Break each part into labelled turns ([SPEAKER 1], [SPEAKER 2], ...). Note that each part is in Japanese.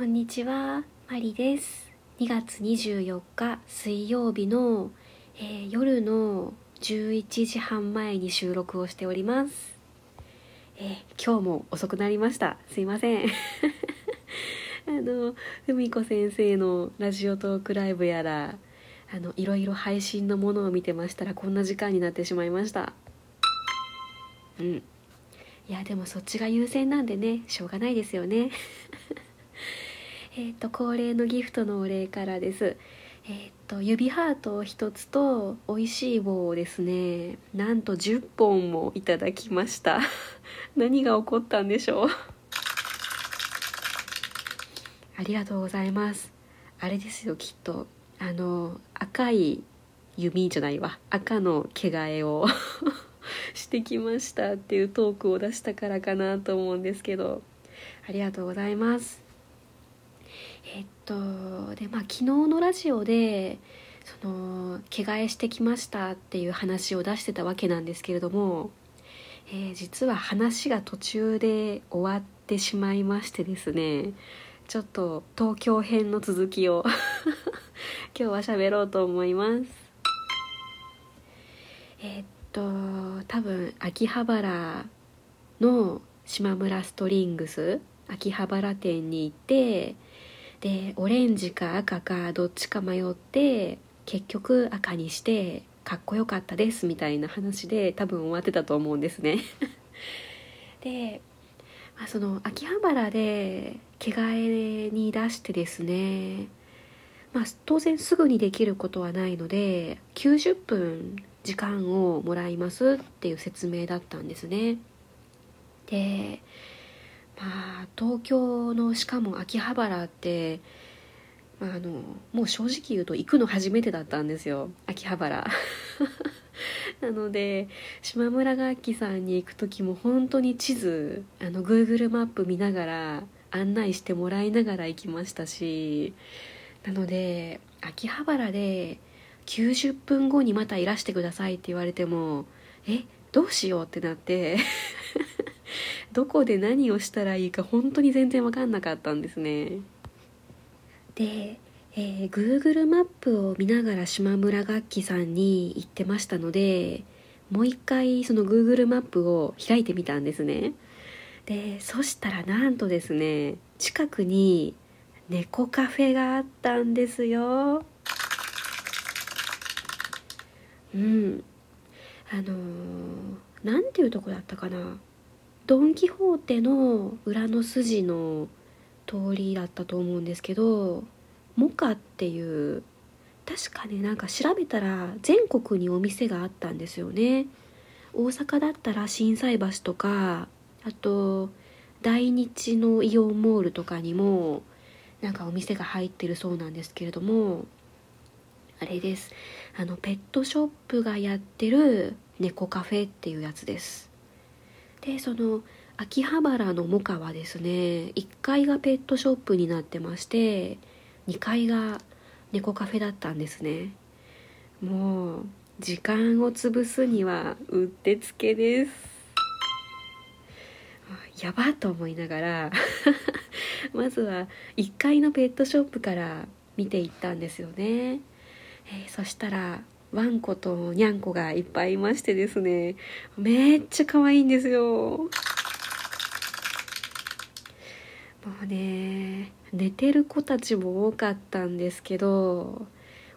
[SPEAKER 1] こんにちは、マリです。2月24日水曜日の、えー夜の11時半前に収録をしております。えー今日も遅くなりました。すいません。あの、ふみこ先生のラジオトークライブやら、あの、いろいろ配信のものを見てましたらこんな時間になってしまいました。うん。いや、でもそっちが優先なんでね、しょうがないですよね。えっと恒例のギフトのお礼からです。えっと指ハートを一つと美味しい棒をですね。なんと10本もいただきました。何が起こったんでしょう？ありがとうございます。あれですよきっと。あの赤い弓じゃないわ。赤の毛替えを してきましたっていうトークを出したからかなと思うんですけど。ありがとうございます。とでまあ昨日のラジオでその毛替えしてきましたっていう話を出してたわけなんですけれども、えー実は話が途中で終わってしまいましてですねちょっと東京編の続きを 今日は喋ろうと思います。えっと多分秋葉原の島村ストリングス秋葉原店に行ってでオレンジか赤かどっちか迷って結局赤にしてかっこよかったですみたいな話で多分終わってたと思うんですね。で、まあ、その秋葉原で着替えに出してですねまあ当然すぐにできることはないので90分時間をもらいますっていう説明だったんですね。でまあ東京のしかも秋葉原って、まあ、あのもう正直言うと行くの初めてだったんですよ。秋葉原。なので島村楽器さんに行く時も本当に地図あの Google マップ見ながら案内してもらいながら行きましたしなので秋葉原で90分後にまたいらしてくださいって言われてもえどうしようってなって。どこで何をしたらいいか本当に全然分かんなかったんですね。で、えー Google マップを見ながら島村楽器さんに行ってましたのでもう一回その Google マップを開いてみたんですね。でそしたらなんとですね近くに猫カフェがあったんですよ。うん。あのーなんていうとこだったかな。ドン・キホーテの裏の筋の通りだったと思うんですけどモカっていう確かねなんか調べたら全国にお店があったんですよね。大阪だったら心斎橋とかあと大日のイオンモールとかにもなんかお店が入ってるそうなんですけれどもあれです。あのペットショップがやってる猫カフェっていうやつです。でその秋葉原のモカはですね1階がペットショップになってまして2階が猫カフェだったんですね。もう時間を潰すにはうってつけです。やばと思いながら まずは1階のペットショップから見ていったんですよね、えーそしたらワンコとニャンコがいっぱいいましてですねめっちゃ可愛いんですよ。もうね寝てる子たちも多かったんですけど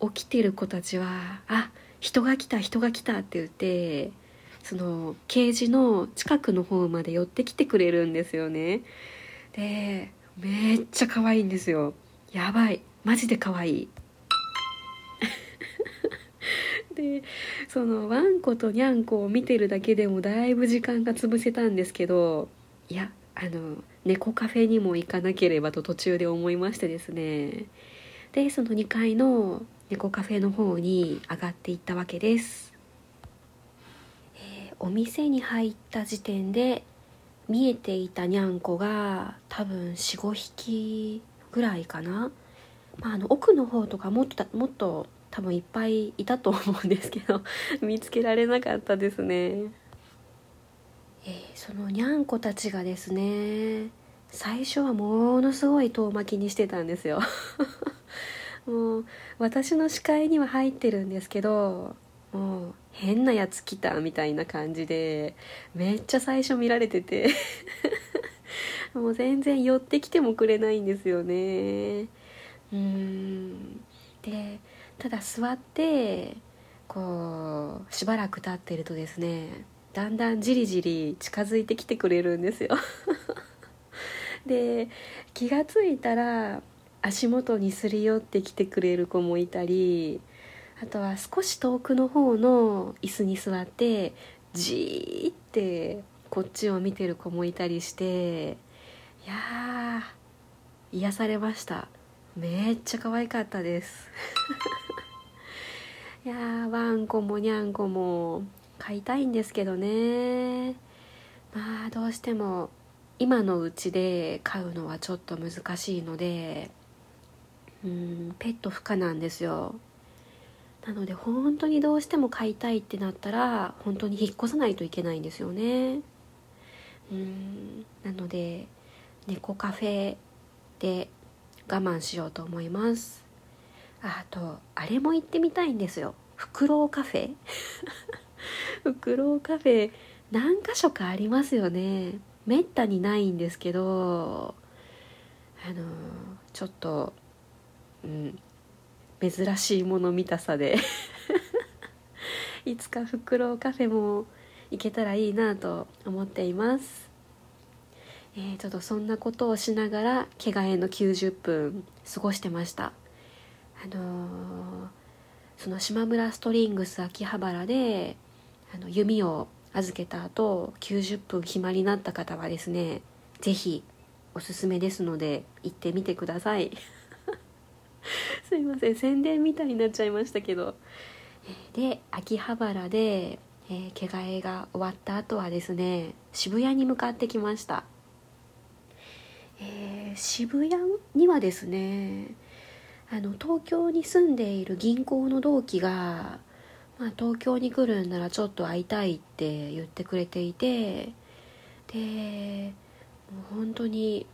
[SPEAKER 1] 起きてる子たちは「あ人が来た人が来た」って言ってそのケージの近くの方まで寄ってきてくれるんですよね。でめっちゃ可愛いんですよ。やばい。マジで可愛い。でそのワンコとニャンコを見てるだけでもだいぶ時間が潰せたんですけどいやあの猫カフェにも行かなければと途中で思いましてですね。でその2階の猫カフェの方に上がっていったわけです、えーお店に入った時点で見えていたニャンコが多分45匹ぐらいかな、まあ、あの奥の方とかもっともっと多分いっぱいいたと思うんですけど 見つけられなかったですね、えーそのにゃんこたちがですね最初はものすごい遠巻きにしてたんですよ。もう私の視界には入ってるんですけどもう変なやつ来たみたいな感じでめっちゃ最初見られてて もう全然寄ってきてもくれないんですよね。うん。でただ座ってこうしばらく経ってるとですねだんだんじりじり近づいてきてくれるんですよ。で気が付いたら足元にすり寄ってきてくれる子もいたりあとは少し遠くの方の椅子に座ってじーってこっちを見てる子もいたりしていやー癒されました。めっちゃ可愛かったです。いやーワンコもニャンコも飼いたいんですけどね。まあどうしても今のうちで飼うのはちょっと難しいのでうんペット不可なんですよ。なので本当にどうしても飼いたいってなったら本当に引っ越さないといけないんですよね。うんなので猫カフェで我慢しようと思います。あとあれも行ってみたいんですよ。フクロウカフェ。フクロウカフェ何箇所かありますよね。めったにないんですけどあのちょっとうん珍しいもの見たさで。いつかフクロウカフェも行けたらいいなと思っています。えー、ちょっとそんなことをしながら毛がえの90分過ごしてました。あのー、その島村ストリングス秋葉原であの弓を預けた後90分暇になった方はですね是非おすすめですので行ってみてください。すいません宣伝みたいになっちゃいましたけど。で秋葉原で、えー、毛替えが終わった後はですね渋谷に向かってきました。えー、渋谷にはですねあの東京に住んでいる銀行の同期が、まあ、東京に来るんならちょっと会いたいって言ってくれていてでもう本当に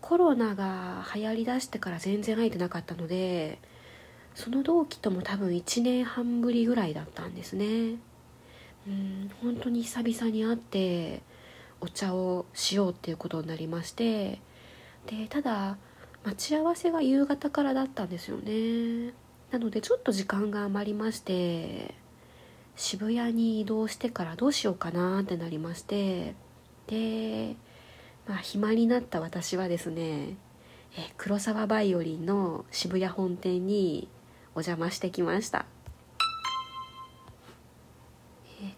[SPEAKER 1] コロナが流行りだしてから全然会えてなかったのでその同期とも多分1年半ぶりぐらいだったんですね。うん本当に久々に会ってお茶をしようっていうことになりましてでただ待ち合わせが夕方からだったんですよね。なのでちょっと時間が余りまして渋谷に移動してからどうしようかなってなりましてでまあ暇になった私はですねえ黒沢バイオリンの渋谷本店にお邪魔してきました。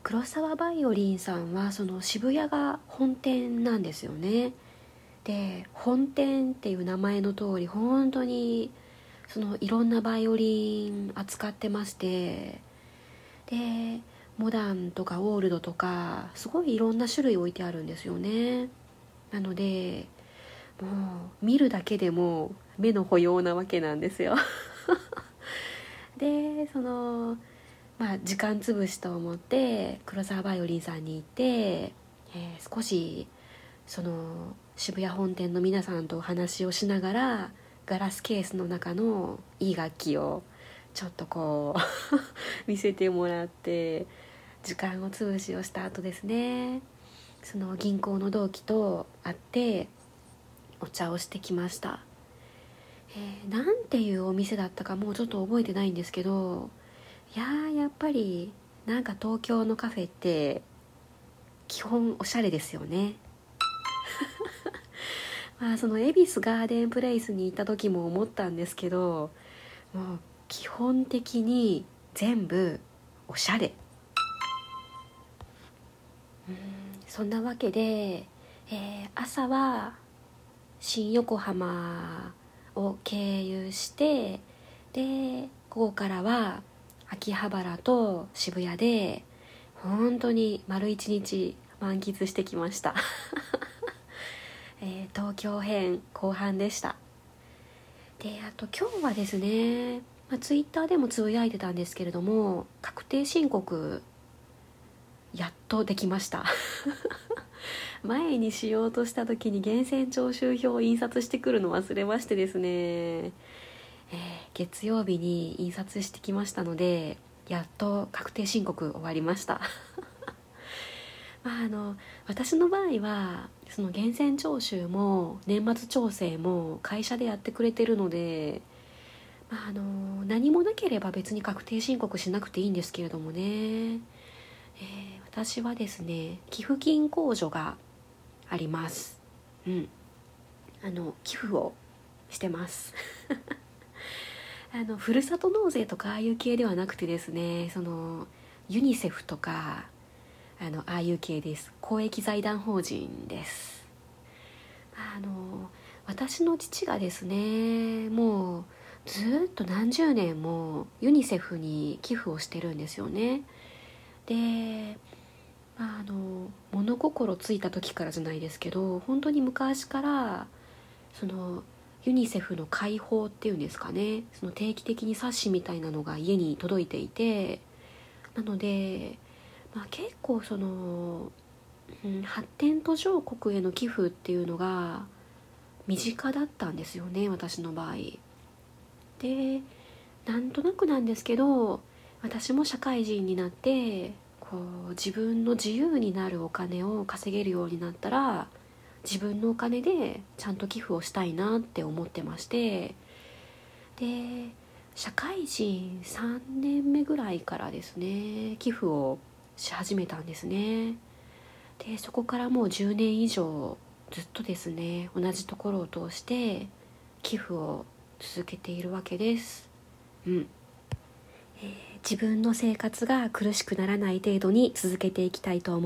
[SPEAKER 1] 黒沢バイオリンさんはその渋谷が本店なんですよね。で本店っていう名前の通り本当にそのいろんなバイオリン扱ってましてでモダンとかオールドとかすごいいろんな種類置いてあるんですよね。なのでもう見るだけでも目の保養なわけなんですよ。でそのまあ時間潰しと思って黒沢バイオリンさんに行って、えー、少しその渋谷本店の皆さんとお話をしながらガラスケースの中のいい楽器をちょっとこう 見せてもらって時間を潰しをした後ですね。その銀行の同期と会ってお茶をしてきました、えー、ていうお店だったかもうちょっと覚えてないんですけどいやーやっぱりなんか東京のカフェって基本おしゃれですよね。まあその恵比寿ガーデンプレイスに行った時も思ったんですけどもう基本的に全部おしゃれ。うんそんなわけで、えー、朝は新横浜を経由してでここからは秋葉原と渋谷で本当に丸一日満喫してきました。東京編後半でした。であと今日はですね、まあ、ツイッターでもつぶやいてたんですけれども確定申告やっとできました。前にしようとした時に源泉徴収票を印刷してくるの忘れましてですね、えー、月曜日に印刷してきましたのでやっと確定申告終わりました。まああの私の場合はその源泉徴収も年末調整も会社でやってくれてるのでまあ、あの何もなければ別に確定申告しなくていいんですけれどもね、えー、私はですね寄付金控除があります。うん。あの寄付をしてます。あのふるさと納税とかああいう系ではなくてですねそのユニセフとかあのああいう系です。公益財団法人です。あの私の父がですねもうずっと何十年もユニセフに寄付をしてるんですよね。で、まあ、あの物心ついた時からじゃないですけど本当に昔からそのユニセフの解放っていうんですかね。その定期的に冊子みたいなのが家に届いていてなので、まあ、結構その、うん、発展途上国への寄付っていうのが身近だったんですよね私の場合。でなんとなくなんですけど私も社会人になってこう自分の自由になるお金を稼げるようになったら自分のお金でちゃんと寄付をしたいなって思ってましてで社会人3年目ぐらいからですね寄付をし始めたんですねでそこからもう10年以上ずっとですね同じところを通して寄付を続けているわけです。うんえー、自分の生活が苦しくならない程度に続けていきたいと思っ